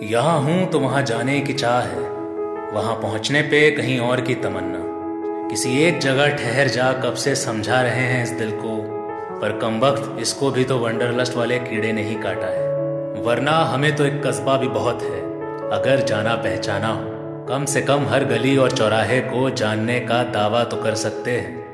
यहाँ हूँ तो वहाँ जाने की चाह है। वहाँ पहुँचने पे कहीं और की तमन्ना। किसी एक जगह ठहर जा कब से समझा रहे हैं इस दिल को, पर कम वक्त इसको भी तो वंडरलस्ट वाले कीड़े ने ही काटा है। वरना हमें तो एक कस्बा भी बहुत है, अगर जाना पहचाना हो। कम से कम हर गली और चौराहे को जानने का दावा तो कर सकते हैं।